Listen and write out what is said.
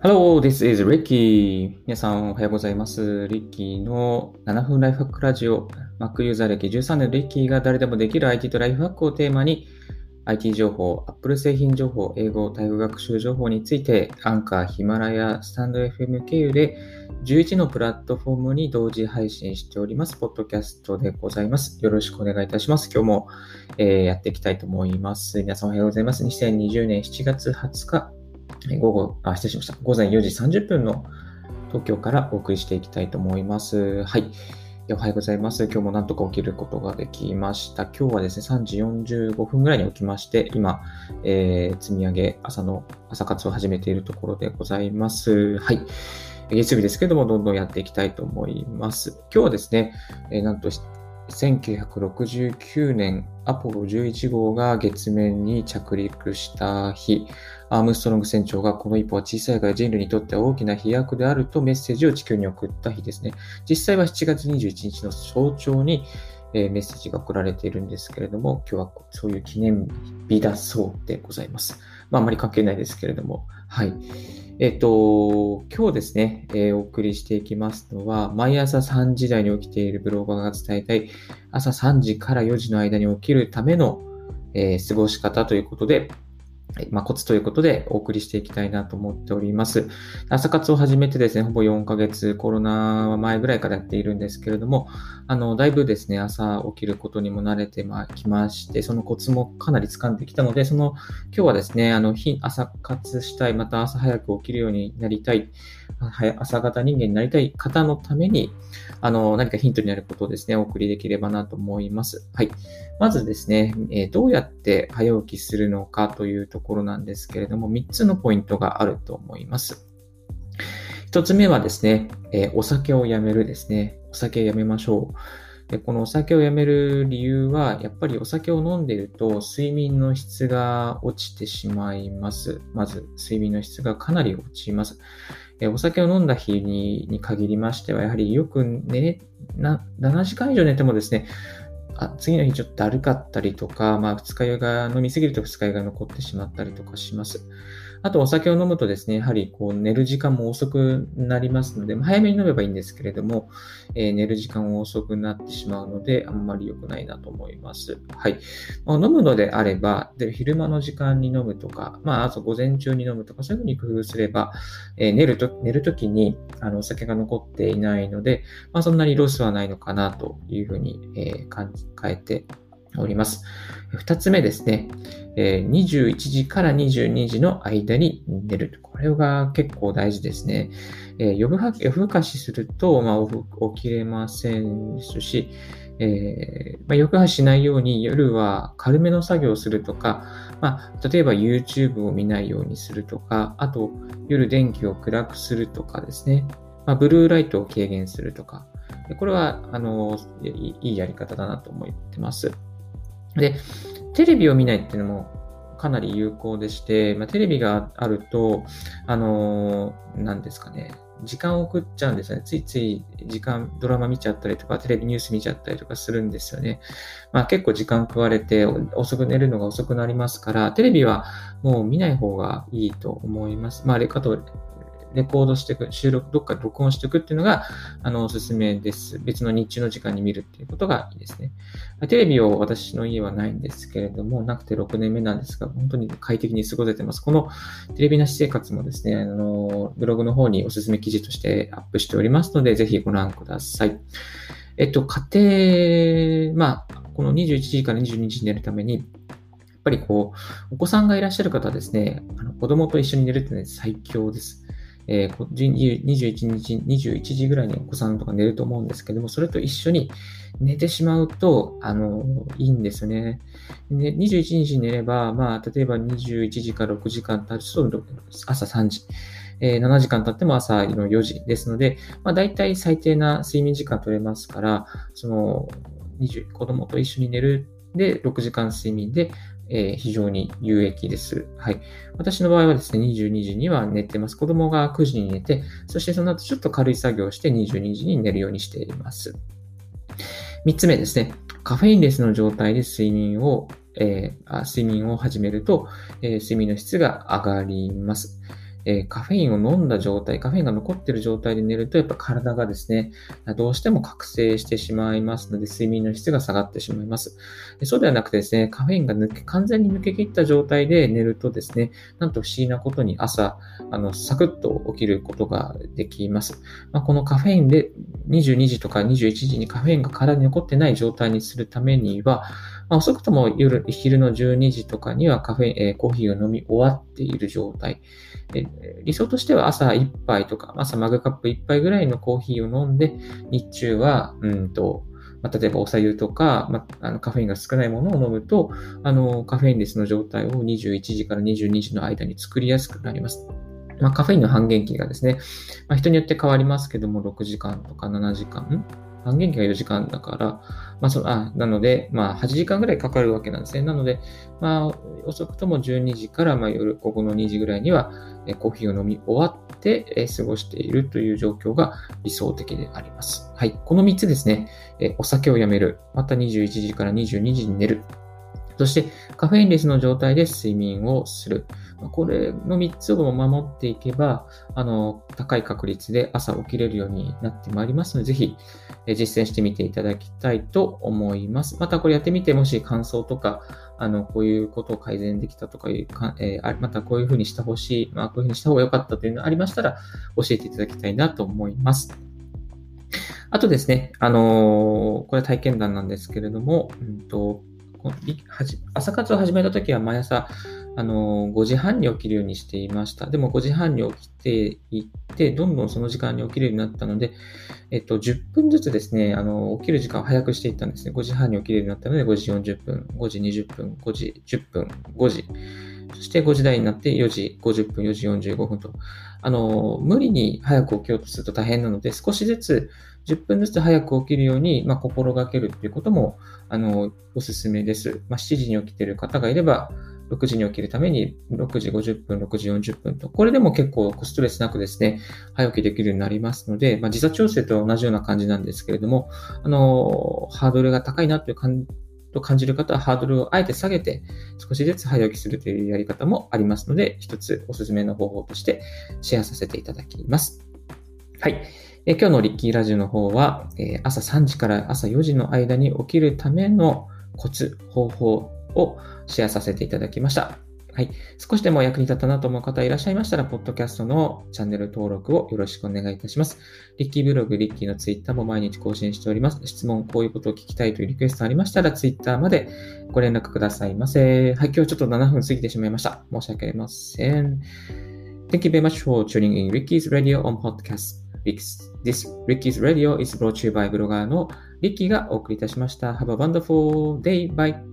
Hello, this is Ricky. 皆さんおはようございます。リッキーの7分ライフハックラジオ。Mac ユーザー歴13年のリッキーが誰でもできる IT とライフハックをテーマに IT 情報、Apple 製品情報、英語、タイ語学習情報についてアンカー、ヒマラヤ、スタンド FM 経由で11のプラットフォームに同時配信しております、ポッドキャストでございます。よろしくお願いいたします。今日も、えーやっていきたいと思います。皆さんおはようございます。2020年7月20日、午後、あ、失礼しました。午前4時30分の東京からお送りしていきたいと思います。はい。おはようございます。今日もなんとか起きることができました。今日はですね、3時45分ぐらいに起きまして、今、えー積み上げ、朝の、朝活を始めているところでございます。はい。月曜日ですけども、どんどんやっていきたいと思います。今日はですね、えーなんと、1969年アポロ11号が月面に着陸した日、アームストロング船長がこの一歩は小さいが人類にとっては大きな飛躍であるとメッセージを地球に送った日ですね。実際は7月21日の早朝に、えーメッセージが送られているんですけれども、今日はそういう記念日だそうでございます。まあ、あまり関係ないですけれども、はい。えっ、と、今日ですね、えーお送りしていきますのは、毎朝3時台に起きているブロガーが伝えたい、朝3時から4時の間に起きるための、えー過ごし方ということで、はいまあ、コツということでお送りしていきたいなと思っております。朝活を始めてですね、ほぼ4ヶ月、コロナ前ぐらいからやっているんですけれども、あの、だいぶですね、朝起きることにも慣れてきまして、そのコツもかなり掴んできたので、その、今日はですね、あの、朝活したい、また朝早く起きるようになりたい、朝型人間になりたい方のために、あの、何かヒントになることをですね、お送りできればなと思います。はい。まずですね、えーどうやって早起きするのかというところなんですけれども、3つのポイントがあると思います。1つ目はですね、えーお酒をやめるですね。お酒をやめましょう。でこのお酒をやめる理由は、やっぱりお酒を飲んでいると睡眠の質が落ちてしまいます。まず、睡眠の質がかなり落ちます。お酒を飲んだ日に限りましては、やはりよく寝れ、7時間以上寝てもですね、あ次の日ちょっとだるかったりとか、まあ、二日酔いが飲みすぎると二日酔いが残ってしまったりとかします。あと、お酒を飲むとですね、やはりこう寝る時間も遅くなりますので、早めに飲めばいいんですけれども、えー寝る時間も遅くなってしまうので、あんまり良くないなと思います。はい。まあ、飲むのであれば、で昼間の時間に飲むとか、まあ、あと午前中に飲むとか、そういうふうに工夫すれば、えー寝ると、寝るときに、あの、お酒が残っていないので、まあ、そんなにロスはないのかなというふうに、えー考えております。二つ目ですね、え21時から22時の間に寝る。これが結構大事ですね。夜更かしすると、まあ、起きれませんですし、えーまあ、夜更かししないように夜は軽めの作業をするとか、まあ、例えば YouTube を見ないようにするとか、あと夜電気を暗くするとかですね。まあ、ブルーライトを軽減するとか。これは、あの、いいいやり方だなと思ってます。で、テレビを見ないっていうのもかなり有効でして、まあ、テレビがあると、あの、何ですかね、時間を送っちゃうんですよね。ついつい時間、ドラマ見ちゃったりとか、テレビニュース見ちゃったりとかするんですよね。まあ結構時間食われて遅く寝るのが遅くなりますから、テレビはもう見ない方がいいと思います。まあ、レカとレコードしていく、収録、どっかで録音していくっていうのが、あの、おすすめです。別の日中の時間に見るっていうことがいいですね。テレビを私の家はないんですけれども、なくて6年目なんですが、本当に快適に過ごせてます。このテレビなし生活もですね、あの、ブログの方におすすめ記事としてアップしておりますので、ぜひご覧ください。えっと、家庭、まあ、この21時から22時に寝るために、やっぱりこう、お子さんがいらっしゃる方はですね、あの子供と一緒に寝るってね、最強です。えー21日、21時ぐらいにお子さんとか寝ると思うんですけども、それと一緒に寝てしまうと、あの、いいんですよね。で21日寝れば、まあ、例えば21時から6時間経つと、朝3時。えー7時間経っても朝の4時ですので、まあ、大体最低な睡眠時間取れますから、その、20子供と一緒に寝るで6時間睡眠で、えー非常に有益です。はい。私の場合はですね、22時には寝てます。子供が9時に寝て、そしてその後ちょっと軽い作業をして22時に寝るようにしています。3つ目ですね。カフェインレスの状態で睡眠を、えー睡眠を始めると、えー睡眠の質が上がります。えー、カフェインを飲んだ状態、カフェインが残っている状態で寝ると、やっぱ体がですね、どうしても覚醒してしまいますので、睡眠の質が下がってしまいます。そうではなくてですね、カフェインが抜け、完全に抜け切った状態で寝るとですね、なんと不思議なことに朝、あの、サクッと起きることができます。まあ、このカフェインで22時とか21時にカフェインが体に残ってない状態にするためには、まあ、遅くとも夜、昼の12時とかにはカフェイン、えー、コーヒーを飲み終わっている状態。理想としては朝1杯とか、朝マグカップ1杯ぐらいのコーヒーを飲んで、日中は、うんと、まあ、例えばお茶湯とか、まあ、あのカフェインが少ないものを飲むと、あの、カフェインレスの状態を21時から22時の間に作りやすくなります。まあ、カフェインの半減期がですね、まあ、人によって変わりますけども、6時間とか7時間、半減期が4時間だから、まあ、そあなので、まあ、8時間ぐらいかかるわけなんですね。なので、まあ、遅くとも12時から、まあ、夜午後の2時ぐらいには、コーヒーを飲み終わって、過ごしているという状況が理想的であります。はい。この3つですね、お酒をやめる、また21時から22時に寝る、そしてカフェインレスの状態で睡眠をする。これの3つを守っていけば、あの、高い確率で朝起きれるようになってまいりますので、ぜひ実践してみていただきたいと思います。またこれやってみて、もし感想とか、あの、こういうことを改善できたとかいうか、えー、またこういうふうにしてほしい、まあ、こういうふうにした方が良かったというのがありましたら、教えていただきたいなと思います。あとですね、あのー、これは体験談なんですけれども、うんと朝活を始めた時は毎朝、あの、5時半に起きるようにしていました。でも5時半に起きていって、どんどんその時間に起きるようになったので、えっと、10分ずつですね、あの、起きる時間を早くしていったんですね。5時半に起きるようになったので、5時40分、5時20分、5時10分、5時。そして5時台になって4時50分、4時45分と。あの、無理に早く起きようとすると大変なので、少しずつ10分ずつ早く起きるように、まあ、心がけるっていうことも、あの、おすすめです。まあ、7時に起きてる方がいれば、6時に起きるために6時50分、6時40分と、これでも結構ストレスなくですね、早起きできるようになりますので、まあ、時差調整と同じような感じなんですけれども、あの、ハードルが高いなという感じと感じる方はハードルをあえて下げて少しずつ早起きするというやり方もありますので、一つおすすめの方法としてシェアさせていただきます。はい。え今日のリッキーラジオの方は、え朝3時から朝4時の間に起きるためのコツ、方法をシェアさせていただきました。はい。少しでも役に立ったなと思う方いらっしゃいましたら、ポッドキャストのチャンネル登録をよろしくお願いいたします。リッキーブログ、リッキーのツイッターも毎日更新しております。質問、こういうことを聞きたいというリクエストありましたら、ツイッターまでご連絡くださいませ。はい。今日ちょっと7分過ぎてしまいました。申し訳ありません。Thank you very much for tuning in Ricky's Radio on Podcast. This Ricky's Radio is brought to you by ブロガーのリッキーがお送りいたしました。Have a wonderful day. Bye.